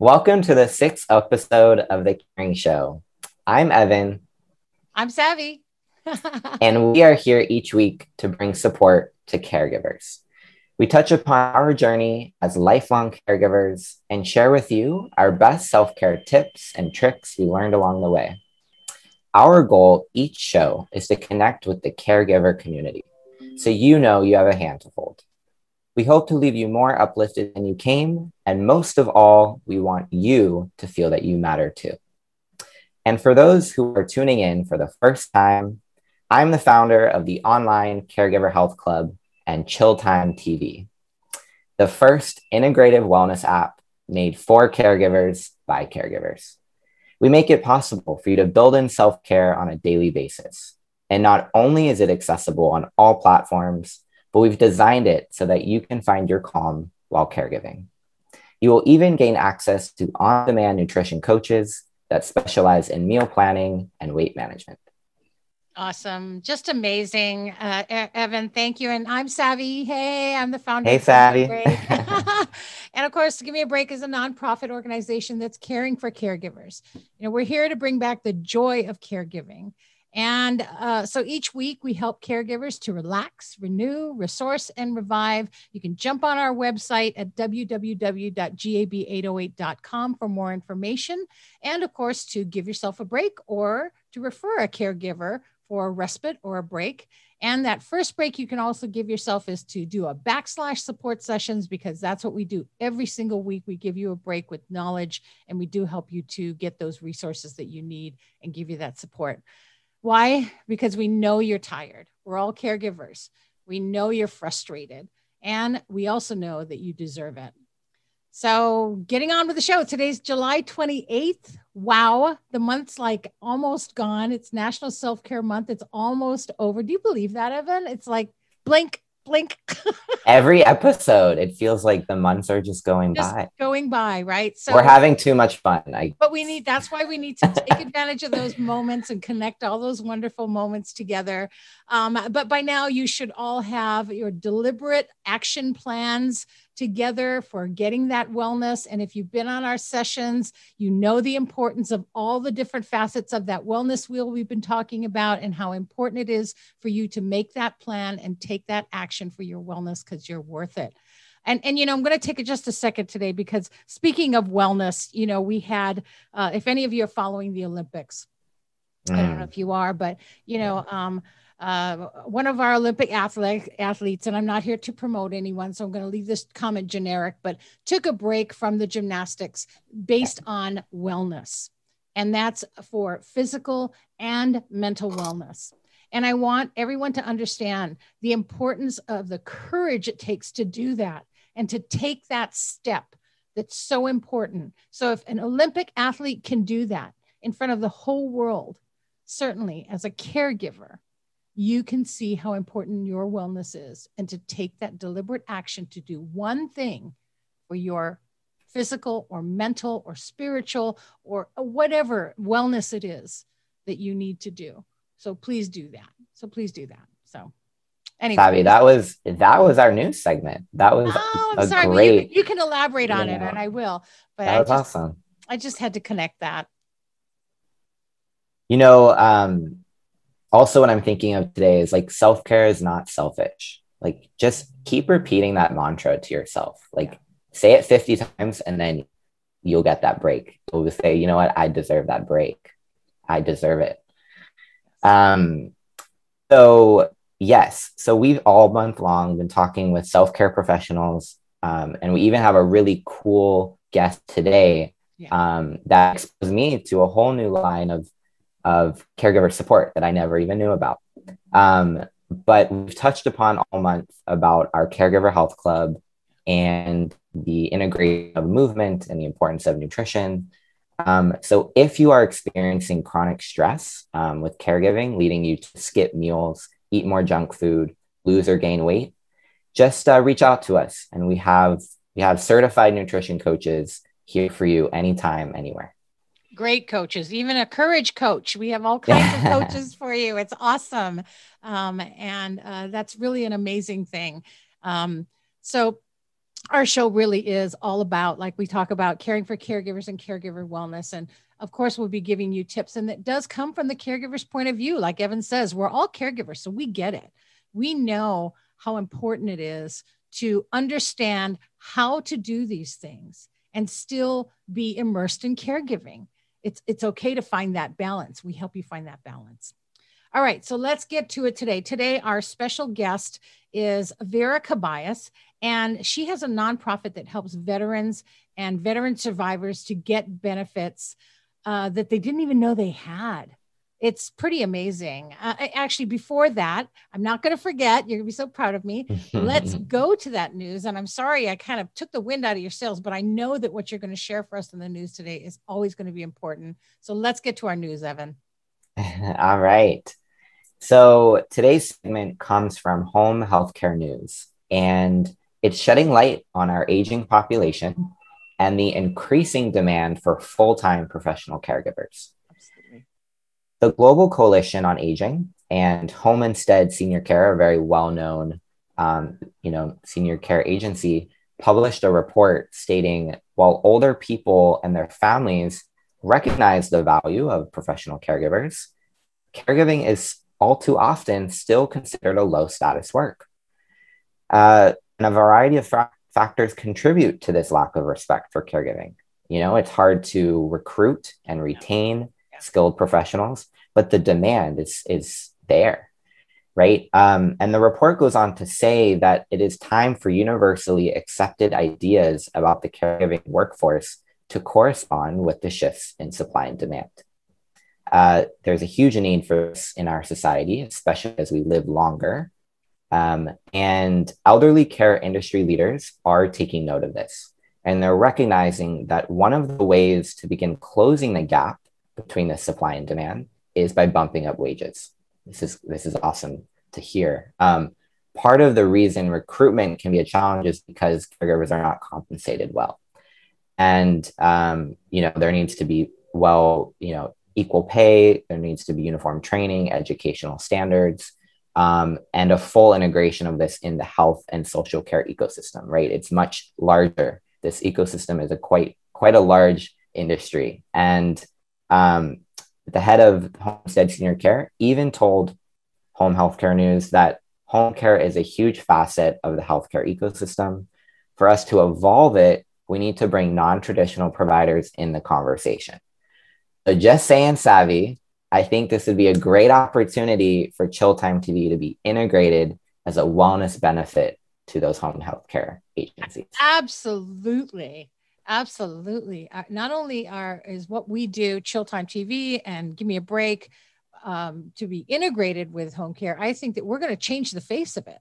Welcome to the sixth episode of The Caring Show. I'm Evan. I'm Savvy. and we are here each week to bring support to caregivers. We touch upon our journey as lifelong caregivers and share with you our best self care tips and tricks we learned along the way. Our goal each show is to connect with the caregiver community so you know you have a hand to hold. We hope to leave you more uplifted than you came, and most of all, we want you to feel that you matter too. And for those who are tuning in for the first time, I'm the founder of the online Caregiver Health Club and Chill Time TV, the first integrative wellness app made for caregivers by caregivers. We make it possible for you to build in self care on a daily basis. And not only is it accessible on all platforms, but we've designed it so that you can find your calm while caregiving. You will even gain access to on demand nutrition coaches that specialize in meal planning and weight management. Awesome. Just amazing. Uh, Evan, thank you. And I'm Savvy. Hey, I'm the founder. Hey, Savvy. and of course, Give Me a Break is a nonprofit organization that's caring for caregivers. You know, we're here to bring back the joy of caregiving. And uh, so each week we help caregivers to relax, renew, resource, and revive. You can jump on our website at www.gab808.com for more information. And of course, to give yourself a break or to refer a caregiver for a respite or a break. And that first break you can also give yourself is to do a backslash support sessions because that's what we do every single week. We give you a break with knowledge and we do help you to get those resources that you need and give you that support. Why? Because we know you're tired. We're all caregivers. We know you're frustrated. And we also know that you deserve it. So, getting on with the show. Today's July 28th. Wow, the month's like almost gone. It's National Self Care Month. It's almost over. Do you believe that, Evan? It's like blink, blink. Every episode, it feels like the months are just going just by. Going by, right? So we're having too much fun. I... But we need that's why we need to take advantage of those moments and connect all those wonderful moments together. Um, but by now, you should all have your deliberate action plans together for getting that wellness. And if you've been on our sessions, you know the importance of all the different facets of that wellness wheel we've been talking about and how important it is for you to make that plan and take that action for your wellness because you're worth it. And, and you know i'm going to take it just a second today because speaking of wellness you know we had uh, if any of you are following the olympics mm. i don't know mm. if you are but you know um, uh, one of our Olympic athlete, athletes, and I'm not here to promote anyone, so I'm going to leave this comment generic, but took a break from the gymnastics based on wellness. And that's for physical and mental wellness. And I want everyone to understand the importance of the courage it takes to do that and to take that step that's so important. So, if an Olympic athlete can do that in front of the whole world, certainly as a caregiver, you can see how important your wellness is and to take that deliberate action to do one thing for your physical or mental or spiritual or whatever wellness it is that you need to do. So please do that. So please do that. So anyway. Savvy, that was that was our news segment. That was oh, I'm sorry, great. You, you, can elaborate on it know, and I will. But that was just, awesome. I just had to connect that. You know, um, also what i'm thinking of today is like self-care is not selfish. Like just keep repeating that mantra to yourself. Like say it 50 times and then you'll get that break. You'll say you know what? I deserve that break. I deserve it. Um so yes. So we've all month long been talking with self-care professionals um, and we even have a really cool guest today yeah. um, that exposed me to a whole new line of of caregiver support that I never even knew about. Um, but we've touched upon all month about our caregiver health club and the integration of movement and the importance of nutrition. Um, so, if you are experiencing chronic stress um, with caregiving, leading you to skip meals, eat more junk food, lose or gain weight, just uh, reach out to us, and we have we have certified nutrition coaches here for you anytime, anywhere great coaches, even a courage coach. We have all kinds of coaches for you. It's awesome. Um, and uh, that's really an amazing thing. Um, so our show really is all about, like we talk about, caring for caregivers and caregiver wellness. And of course, we'll be giving you tips. And it does come from the caregiver's point of view. Like Evan says, we're all caregivers, so we get it. We know how important it is to understand how to do these things and still be immersed in caregiving. It's, it's okay to find that balance. We help you find that balance. All right, so let's get to it today. Today, our special guest is Vera Cabayas, and she has a nonprofit that helps veterans and veteran survivors to get benefits uh, that they didn't even know they had it's pretty amazing. Uh, actually, before that, I'm not going to forget. You're going to be so proud of me. Let's go to that news. And I'm sorry I kind of took the wind out of your sails, but I know that what you're going to share for us in the news today is always going to be important. So let's get to our news, Evan. All right. So today's segment comes from Home Healthcare News, and it's shedding light on our aging population and the increasing demand for full time professional caregivers. The Global Coalition on Aging and Home Instead Senior Care, a very well-known, um, you know, senior care agency, published a report stating while older people and their families recognize the value of professional caregivers, caregiving is all too often still considered a low status work. Uh, and a variety of fa- factors contribute to this lack of respect for caregiving. You know, it's hard to recruit and retain skilled professionals, but the demand is is there, right? Um, and the report goes on to say that it is time for universally accepted ideas about the caregiving workforce to correspond with the shifts in supply and demand. Uh, there's a huge need for this in our society, especially as we live longer. Um, and elderly care industry leaders are taking note of this. And they're recognizing that one of the ways to begin closing the gap between the supply and demand is by bumping up wages. This is this is awesome to hear. Um, part of the reason recruitment can be a challenge is because caregivers are not compensated well, and um, you know there needs to be well you know equal pay. There needs to be uniform training, educational standards. Um, and a full integration of this in the health and social care ecosystem, right? It's much larger. This ecosystem is a quite quite a large industry, and um, the head of Home Instead Senior Care even told Home Healthcare News that home care is a huge facet of the healthcare ecosystem. For us to evolve it, we need to bring non traditional providers in the conversation. So, just saying, Savvy, I think this would be a great opportunity for Chill Time TV to be integrated as a wellness benefit to those home healthcare agencies. Absolutely. Absolutely. Uh, not only are is what we do, Chill Time TV and Give Me a Break, um, to be integrated with home care. I think that we're going to change the face of it.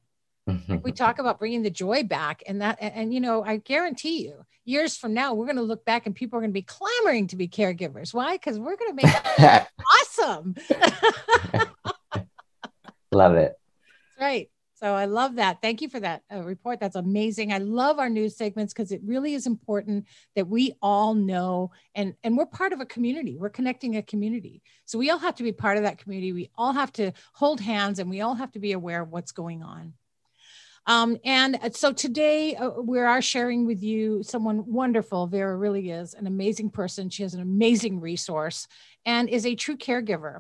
we talk about bringing the joy back, and that, and, and you know, I guarantee you, years from now, we're going to look back and people are going to be clamoring to be caregivers. Why? Because we're going to make it awesome. Love it. right. So I love that. Thank you for that uh, report. That's amazing. I love our news segments because it really is important that we all know and and we're part of a community. We're connecting a community. So we all have to be part of that community. We all have to hold hands and we all have to be aware of what's going on. Um, and uh, so today uh, we are sharing with you someone wonderful. Vera really is an amazing person. She has an amazing resource and is a true caregiver.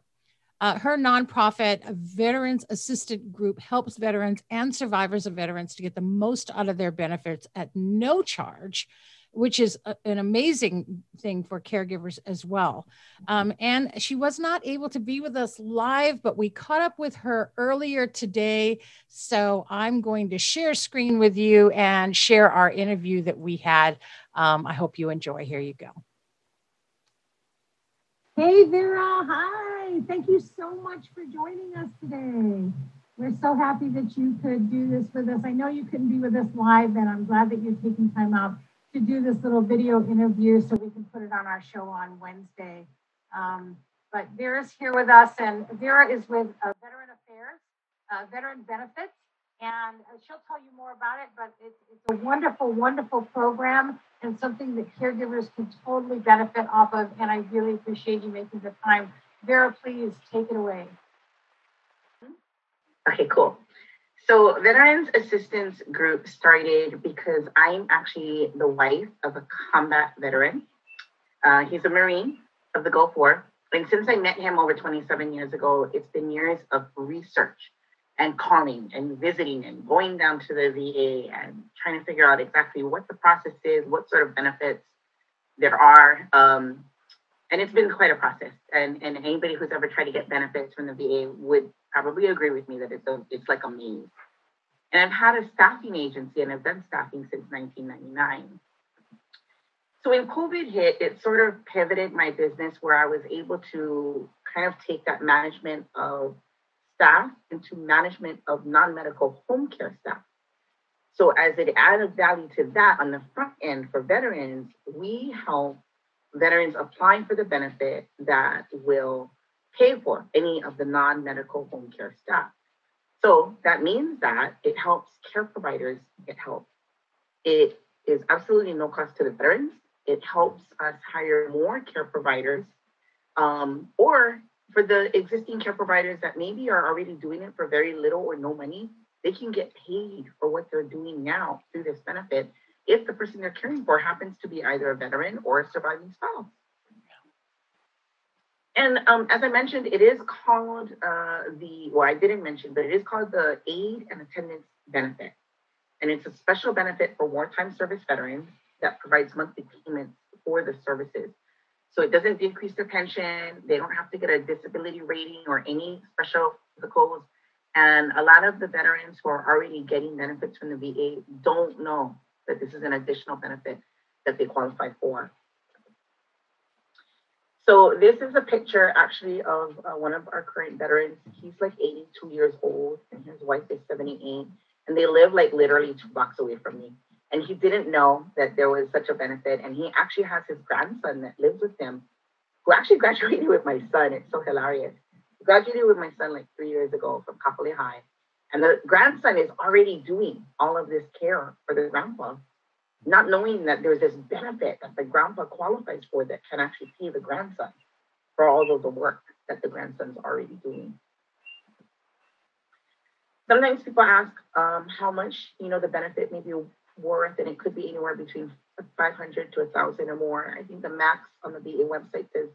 Uh, her nonprofit, Veterans Assistance Group, helps veterans and survivors of veterans to get the most out of their benefits at no charge, which is a, an amazing thing for caregivers as well. Um, and she was not able to be with us live, but we caught up with her earlier today. So I'm going to share screen with you and share our interview that we had. Um, I hope you enjoy. Here you go. Hey, Vera. Hi. Thank you so much for joining us today. We're so happy that you could do this with us. I know you couldn't be with us live, and I'm glad that you're taking time out to do this little video interview so we can put it on our show on Wednesday. Um, but Vera's here with us, and Vera is with uh, Veteran Affairs, uh, Veteran Benefits, and uh, she'll tell you more about it. But it's a wonderful, wonderful program and something that caregivers can totally benefit off of. And I really appreciate you making the time. Vera, please take it away. Okay, cool. So, Veterans Assistance Group started because I'm actually the wife of a combat veteran. Uh, he's a Marine of the Gulf War. And since I met him over 27 years ago, it's been years of research and calling and visiting and going down to the VA and trying to figure out exactly what the process is, what sort of benefits there are. Um, and it's been quite a process. And, and anybody who's ever tried to get benefits from the VA would probably agree with me that it's a it's like a maze. And I've had a staffing agency and I've done staffing since 1999. So when COVID hit, it sort of pivoted my business where I was able to kind of take that management of staff into management of non-medical home care staff. So as it added value to that on the front end for veterans, we help veterans applying for the benefit that will pay for any of the non-medical home care staff. So that means that it helps care providers get help. It is absolutely no cost to the veterans. It helps us hire more care providers um, or for the existing care providers that maybe are already doing it for very little or no money, they can get paid for what they're doing now through this benefit if the person they're caring for happens to be either a veteran or a surviving spouse. And um, as I mentioned, it is called uh, the, well, I didn't mention, but it is called the Aid and Attendance Benefit. And it's a special benefit for wartime service veterans that provides monthly payments for the services. So it doesn't decrease their pension. They don't have to get a disability rating or any special physicals. And a lot of the veterans who are already getting benefits from the VA don't know that this is an additional benefit that they qualify for. So this is a picture actually of uh, one of our current veterans. He's like 82 years old and his wife is 78 and they live like literally two blocks away from me and he didn't know that there was such a benefit. And he actually has his grandson that lives with him, who actually graduated with my son. It's so hilarious. He graduated with my son like three years ago from Kapolei High. And the grandson is already doing all of this care for the grandpa, not knowing that there's this benefit that the grandpa qualifies for that can actually pay the grandson for all of the work that the grandson's already doing. Sometimes people ask um, how much, you know, the benefit may be worth, and it could be anywhere between 500 to 1,000 or more. I think the max on the VA website is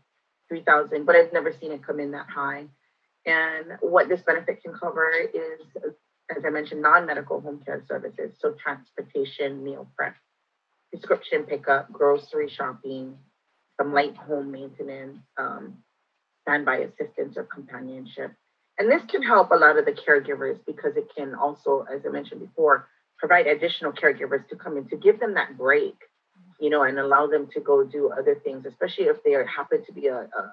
3,000, but I've never seen it come in that high. And what this benefit can cover is, as I mentioned, non-medical home care services, so transportation, meal prep, prescription pickup, grocery shopping, some light home maintenance, um, standby assistance or companionship. And this can help a lot of the caregivers because it can also, as I mentioned before, provide additional caregivers to come in to give them that break, you know, and allow them to go do other things, especially if they happen to be a, a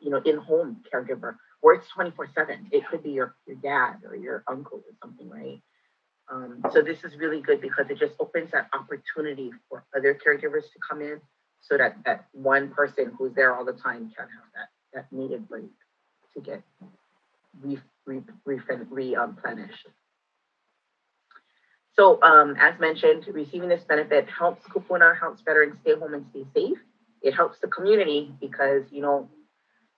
you know, in-home caregiver where it's 24-7. It could be your, your dad or your uncle or something, right? Um, so this is really good because it just opens that opportunity for other caregivers to come in so that that one person who's there all the time can have that, that needed break to get re, re, re, replenished. So um, as mentioned, receiving this benefit helps Kupuna, helps veterans stay home and stay safe. It helps the community because, you know,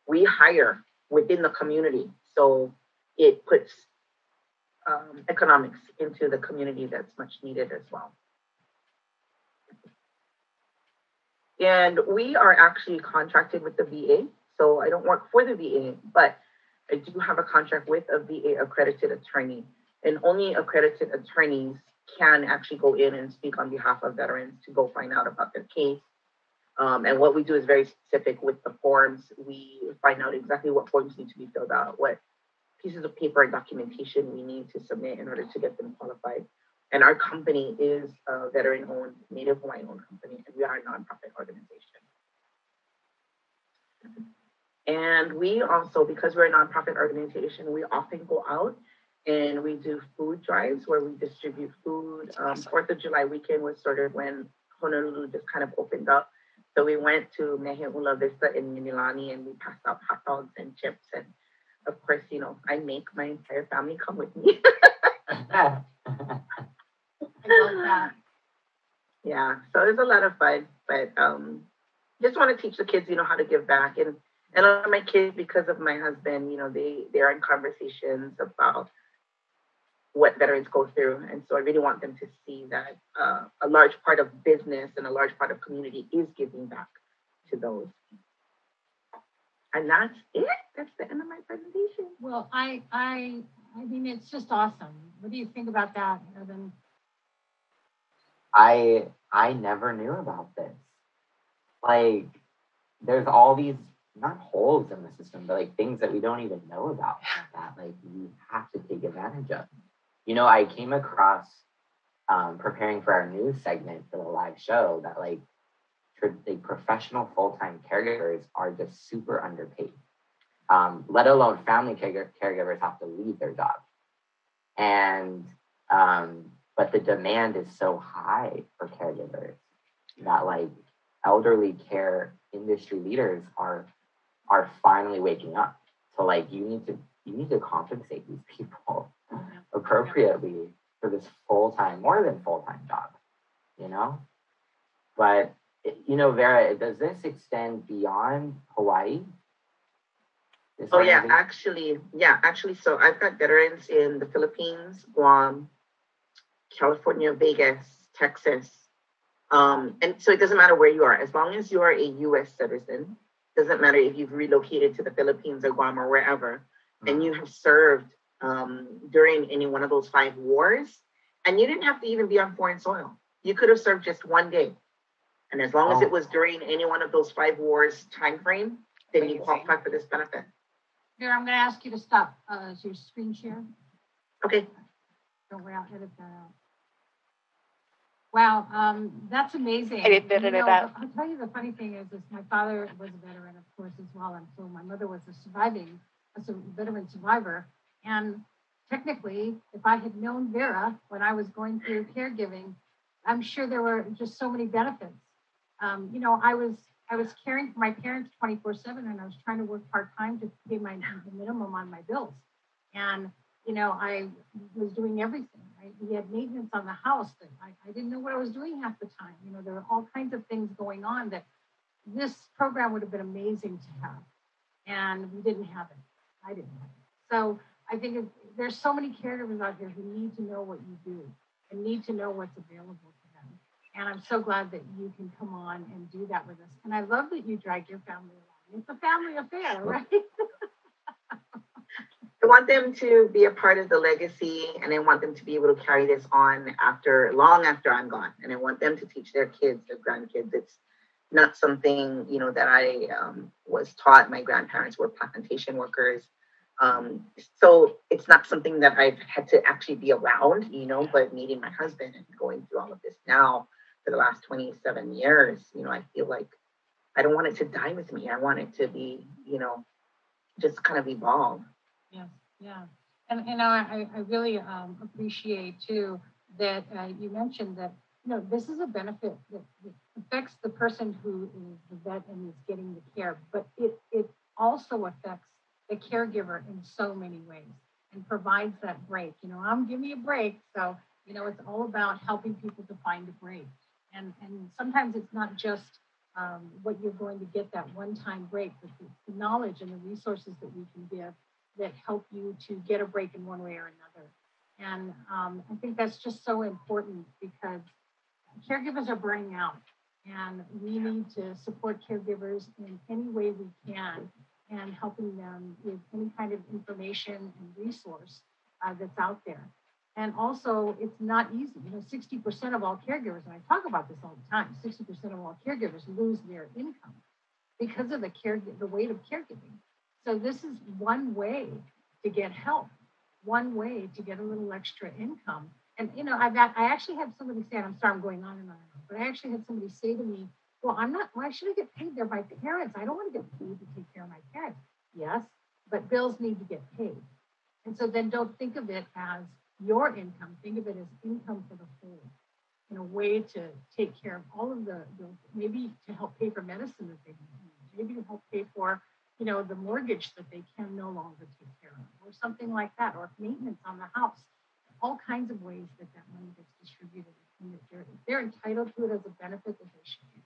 we hire within the community. So it puts um, economics into the community that's much needed as well. And we are actually contracted with the VA. So I don't work for the VA, but I do have a contract with a VA accredited attorney and only accredited attorneys can actually go in and speak on behalf of veterans to go find out about their case. Um, and what we do is very specific with the forms. We find out exactly what forms need to be filled out, what pieces of paper and documentation we need to submit in order to get them qualified. And our company is a veteran owned, Native Hawaiian owned company, and we are a nonprofit organization. And we also, because we're a nonprofit organization, we often go out and we do food drives where we distribute food. Um, Fourth of July weekend was sort of when Honolulu just kind of opened up. So we went to Mehe'ula Vista in Mililani and we passed out hot dogs and chips. And of course, you know, I make my entire family come with me. I love that. Yeah, so it was a lot of fun, but um, just want to teach the kids, you know, how to give back. And and a lot of my kids, because of my husband, you know, they they're in conversations about what veterans go through. And so I really want them to see that uh, a large part of business and a large part of community is giving back to those. And that's it. That's the end of my presentation. Well, I, I, I mean, it's just awesome. What do you think about that, Evan? I I never knew about this. Like, there's all these not holes in the system, but like things that we don't even know about that like we have to take advantage of. You know, I came across um, preparing for our news segment for the live show that like the professional full-time caregivers are just super underpaid. Um, let alone family care- caregivers have to leave their job. And um, but the demand is so high for caregivers that like elderly care industry leaders are are finally waking up. So like you need to you need to compensate these people appropriately for this full time, more than full time job, you know. But you know, Vera, does this extend beyond Hawaii? This oh yeah, actually, yeah, actually. So I've got veterans in the Philippines, Guam, California, Vegas, Texas, um, and so it doesn't matter where you are, as long as you are a U.S. citizen. Doesn't matter if you've relocated to the Philippines or Guam or wherever, mm-hmm. and you have served um, during any one of those five wars, and you didn't have to even be on foreign soil. You could have served just one day, and as long oh. as it oh. was during any one of those five wars time frame, then Amazing. you qualify for this benefit. Here, I'm going to ask you to stop uh, your screen share. Okay. Don't worry, I'll edit that out. Wow, um, that's amazing. I didn't edit it out. I'll tell you the funny thing is, is my father was a veteran, of course, as well, and so my mother was a surviving, a veteran survivor. And technically, if I had known Vera when I was going through caregiving, I'm sure there were just so many benefits. Um, you know, I was I was caring for my parents 24/7, and I was trying to work part time to pay my the minimum on my bills. And you know, I was doing everything. Right? We had maintenance on the house that I, I didn't know what I was doing half the time. You know, there were all kinds of things going on that this program would have been amazing to have. And we didn't have it. I didn't have it. So I think there's so many caregivers out here who need to know what you do and need to know what's available to them. And I'm so glad that you can come on and do that with us. And I love that you drag your family along. It's a family affair, right? I want them to be a part of the legacy and I want them to be able to carry this on after long after I'm gone. And I want them to teach their kids, their grandkids. It's not something, you know, that I um, was taught. My grandparents were plantation workers. Um, so it's not something that I've had to actually be around, you know, but meeting my husband and going through all of this now for the last 27 years, you know, I feel like I don't want it to die with me. I want it to be, you know, just kind of evolve. Yeah, yeah. And, you know, I, I really um, appreciate too that uh, you mentioned that, you know, this is a benefit that, affects the person who is the vet and is getting the care, but it, it also affects the caregiver in so many ways and provides that break. You know, I'm giving you a break. So, you know, it's all about helping people to find a break. And, and sometimes it's not just um, what you're going to get that one time break, but the, the knowledge and the resources that we can give that help you to get a break in one way or another. And um, I think that's just so important because caregivers are burning out and we need to support caregivers in any way we can and helping them with any kind of information and resource uh, that's out there. And also, it's not easy. You know, 60% of all caregivers, and I talk about this all the time, 60% of all caregivers lose their income because of the care, the weight of caregiving. So this is one way to get help, one way to get a little extra income. And you know, I've got, I actually had somebody say, I'm sorry, I'm going on and on, but I actually had somebody say to me, well, I'm not, why should I get paid? They're my parents. I don't want to get paid to take care of my parents. Yes, but bills need to get paid. And so then don't think of it as your income, think of it as income for the whole in a way to take care of all of the bills, maybe to help pay for medicine that they need, maybe to help pay for, you know, the mortgage that they can no longer take care of, or something like that, or maintenance on the house. All kinds of ways that that money gets distributed. And they're, they're entitled to it as a benefit, that they should get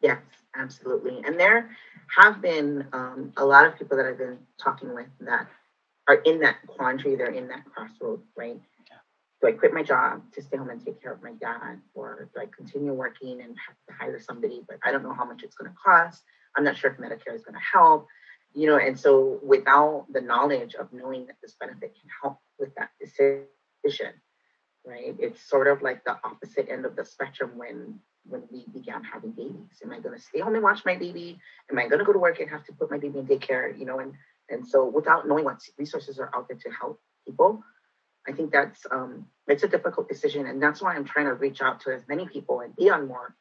Yes, absolutely. And there have been um, a lot of people that I've been talking with that are in that quandary, they're in that crossroad, right? Do I quit my job to stay home and take care of my dad? Or do I continue working and have to hire somebody, but I don't know how much it's going to cost? I'm not sure if Medicare is going to help, you know, and so without the knowledge of knowing that this benefit can help with that decision, right? It's sort of like the opposite end of the spectrum when when we began having babies. Am I going to stay home and watch my baby? Am I going to go to work and have to put my baby in daycare? You know, and and so without knowing what resources are out there to help people, I think that's um, it's a difficult decision, and that's why I'm trying to reach out to as many people and be on more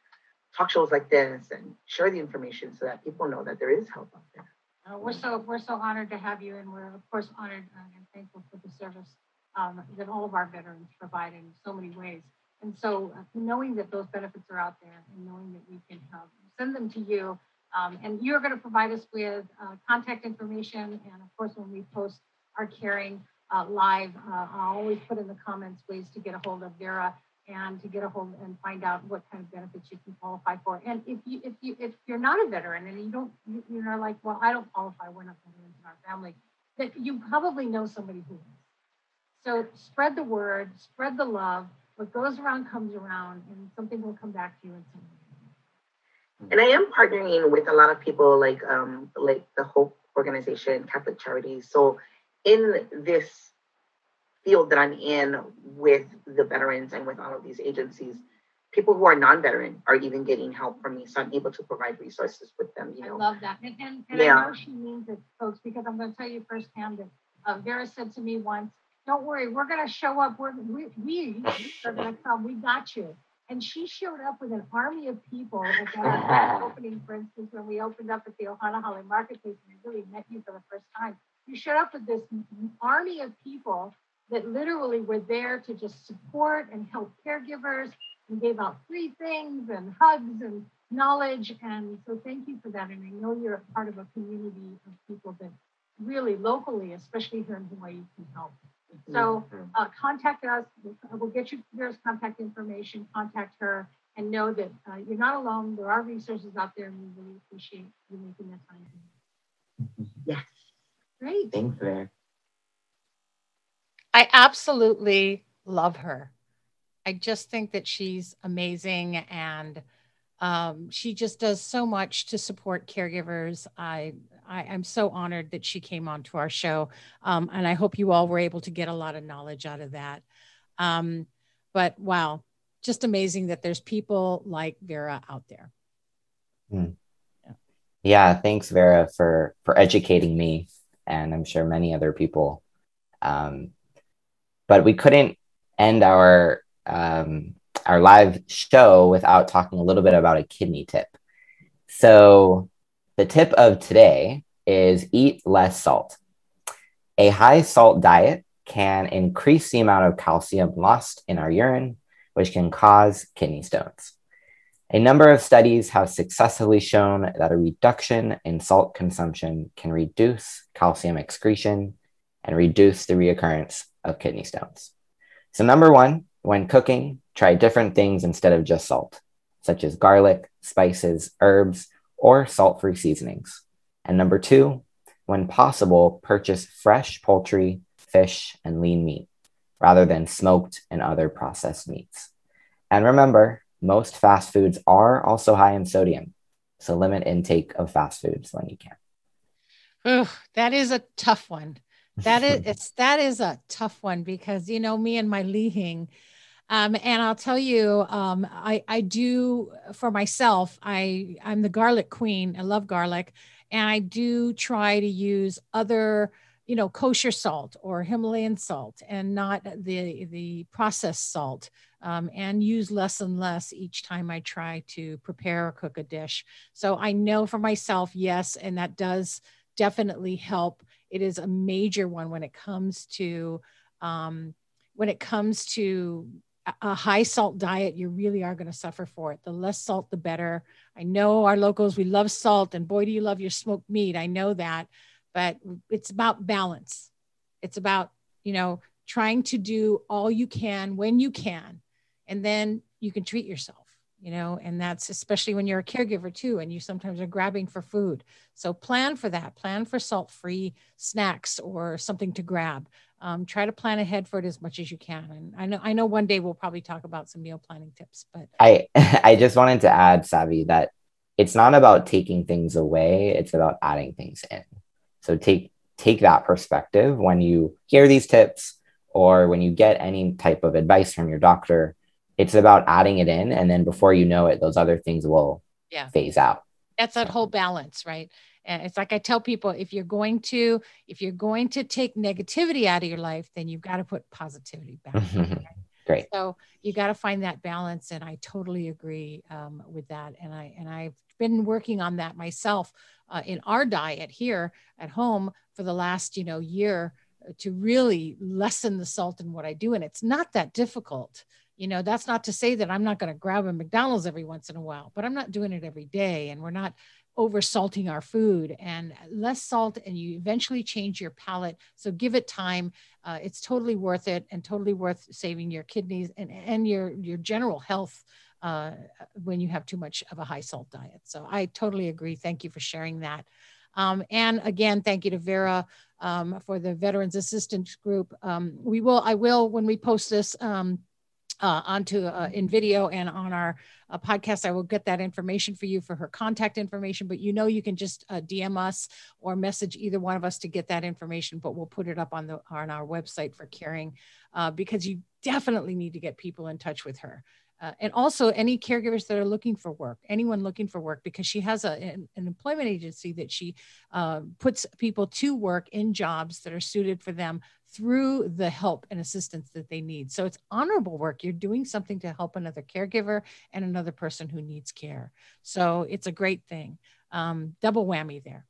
talk shows like this and share the information so that people know that there is help out there. Uh, we're so we're so honored to have you, and we're of course honored uh, and thankful for the service um, that all of our veterans provide in so many ways. And so, uh, knowing that those benefits are out there, and knowing that we can help send them to you, um, and you're going to provide us with uh, contact information, and of course, when we post our caring uh, live, uh, I'll always put in the comments ways to get a hold of Vera and to get a hold and find out what kind of benefits you can qualify for. And if you if you if you're not a veteran and you don't you, are like, well, I don't qualify, we're not veterans in our family, that you probably know somebody who is. So spread the word, spread the love. What goes around comes around, and something will come back to you in some way. And I am partnering with a lot of people like um like the Hope organization, Catholic Charities. So in this field that I'm in with the veterans and with all of these agencies, people who are non-veteran are even getting help from me. So I'm able to provide resources with them. You know, I love that, and and, and yeah. I know she means it, folks, because I'm going to tell you firsthand that uh, Vera said to me once, "Don't worry, we're going to show up. We're we, we are going to come. We got you." And she showed up with an army of people at that opening, for instance, when we opened up at the Ohana Hale Marketplace and I really met you for the first time. You showed up with this army of people that literally were there to just support and help caregivers and gave out free things and hugs and knowledge. And so thank you for that. And I know you're a part of a community of people that really locally, especially here in Hawaii, can help. So uh, contact us. We'll get you Vera's contact information. Contact her and know that uh, you're not alone. There are resources out there, and we really appreciate you making that time. Yes. Great. Thanks, Vera. I absolutely love her. I just think that she's amazing and um, she just does so much to support caregivers. I, I am so honored that she came on to our show, um, and I hope you all were able to get a lot of knowledge out of that. Um, but wow, just amazing that there's people like Vera out there. Hmm. Yeah. yeah, thanks Vera for for educating me, and I'm sure many other people. Um, but we couldn't end our um, our live show without talking a little bit about a kidney tip. So the tip of today is eat less salt. A high salt diet can increase the amount of calcium lost in our urine, which can cause kidney stones. A number of studies have successfully shown that a reduction in salt consumption can reduce calcium excretion and reduce the reoccurrence of kidney stones. So, number one, when cooking, try different things instead of just salt, such as garlic, spices, herbs, or salt free seasonings. And number two, when possible, purchase fresh poultry, fish, and lean meat rather than smoked and other processed meats. And remember, most fast foods are also high in sodium, so limit intake of fast foods when you can. Oh, that is a tough one. That is it's that is a tough one because you know me and my lihing. Um, and I'll tell you, um, I, I do for myself, I, I'm the garlic queen. I love garlic. And I do try to use other, you know, kosher salt or Himalayan salt and not the, the processed salt um, and use less and less each time I try to prepare or cook a dish. So I know for myself, yes, and that does definitely help it is a major one when it comes to um, when it comes to a high salt diet, you really are going to suffer for it. The less salt, the better. I know our locals, we love salt, and boy, do you love your smoked meat. I know that, but it's about balance. It's about, you know, trying to do all you can when you can, and then you can treat yourself. You know, and that's especially when you're a caregiver too, and you sometimes are grabbing for food. So plan for that. Plan for salt-free snacks or something to grab. Um, try to plan ahead for it as much as you can. And I know I know one day we'll probably talk about some meal planning tips. But I I just wanted to add, Savvy, that it's not about taking things away; it's about adding things in. So take take that perspective when you hear these tips or when you get any type of advice from your doctor it's about adding it in and then before you know it those other things will yeah. phase out. That's that whole balance right? And it's like i tell people if you're going to if you're going to take negativity out of your life then you've got to put positivity back right? great. So you got to find that balance and i totally agree um, with that. And i and i've been working on that myself uh, in our diet here at home for the last you know year to really lessen the salt in what i do. And it's not that difficult you know that's not to say that i'm not going to grab a mcdonald's every once in a while but i'm not doing it every day and we're not over salting our food and less salt and you eventually change your palate. So give it time. Uh, it's totally worth it and totally worth saving your kidneys and, and your your general health uh, when you have too much of a high salt diet. So i totally agree. Thank you for sharing that. Um, and again thank you to vera um, for the veterans assistance group. Um, we will i will when we post this um, uh, onto uh, in video and on our uh, podcast. I will get that information for you for her contact information. But you know, you can just uh, DM us or message either one of us to get that information. But we'll put it up on the on our website for caring uh, because you definitely need to get people in touch with her. Uh, and also any caregivers that are looking for work anyone looking for work because she has a, an, an employment agency that she uh, puts people to work in jobs that are suited for them through the help and assistance that they need. So it's honorable work. You're doing something to help another caregiver and another person who needs care. So it's a great thing. Um, double whammy there.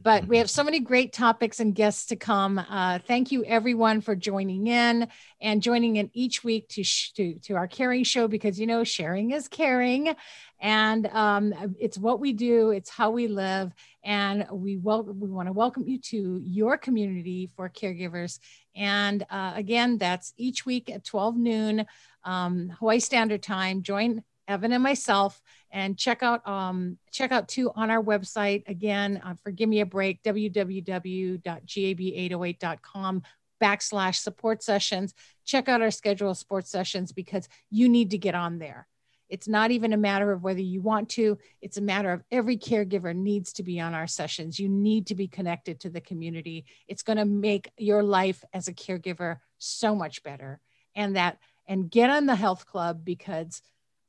But we have so many great topics and guests to come. Uh, thank you, everyone, for joining in and joining in each week to, sh- to, to our caring show because you know sharing is caring, and um, it's what we do. It's how we live, and we wel- we want to welcome you to your community for caregivers. And uh, again, that's each week at 12 noon um, Hawaii Standard Time. Join Evan and myself and check out um, check out too on our website. Again uh, for give me a break www.gab808.com backslash support sessions. Check out our schedule of sports sessions because you need to get on there. It's not even a matter of whether you want to. It's a matter of every caregiver needs to be on our sessions. You need to be connected to the community. It's going to make your life as a caregiver so much better. And that and get on the health club because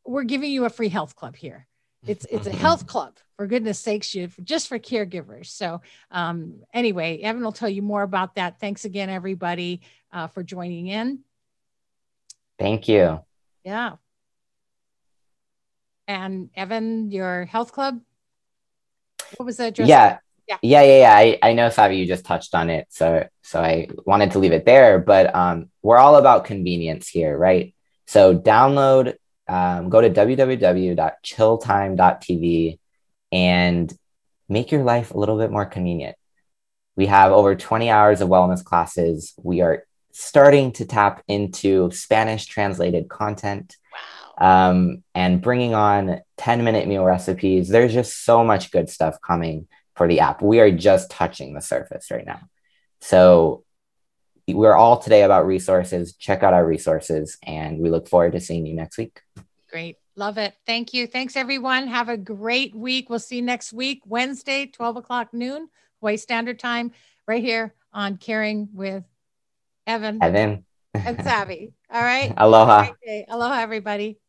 we're giving you a free health club here. It's it's a health club for goodness sakes, you just for caregivers. So um, anyway, Evan will tell you more about that. Thanks again, everybody, uh, for joining in. Thank you. Yeah. And Evan, your health club. What was that? Yeah. Yeah. yeah, yeah, yeah. I, I know, Savvy, you just touched on it, so so I wanted to leave it there. But um, we're all about convenience here, right? So download um, go to www.chilltime.tv and make your life a little bit more convenient. We have over 20 hours of wellness classes. We are starting to tap into Spanish translated content wow. um, and bringing on 10 minute meal recipes. There's just so much good stuff coming for the app. We are just touching the surface right now. So we're all today about resources. Check out our resources, and we look forward to seeing you next week. Great. Love it. Thank you. Thanks, everyone. Have a great week. We'll see you next week, Wednesday, 12 o'clock noon, Hawaii Standard Time, right here on Caring with Evan. Evan. and Savvy. All right. Aloha. Aloha, everybody.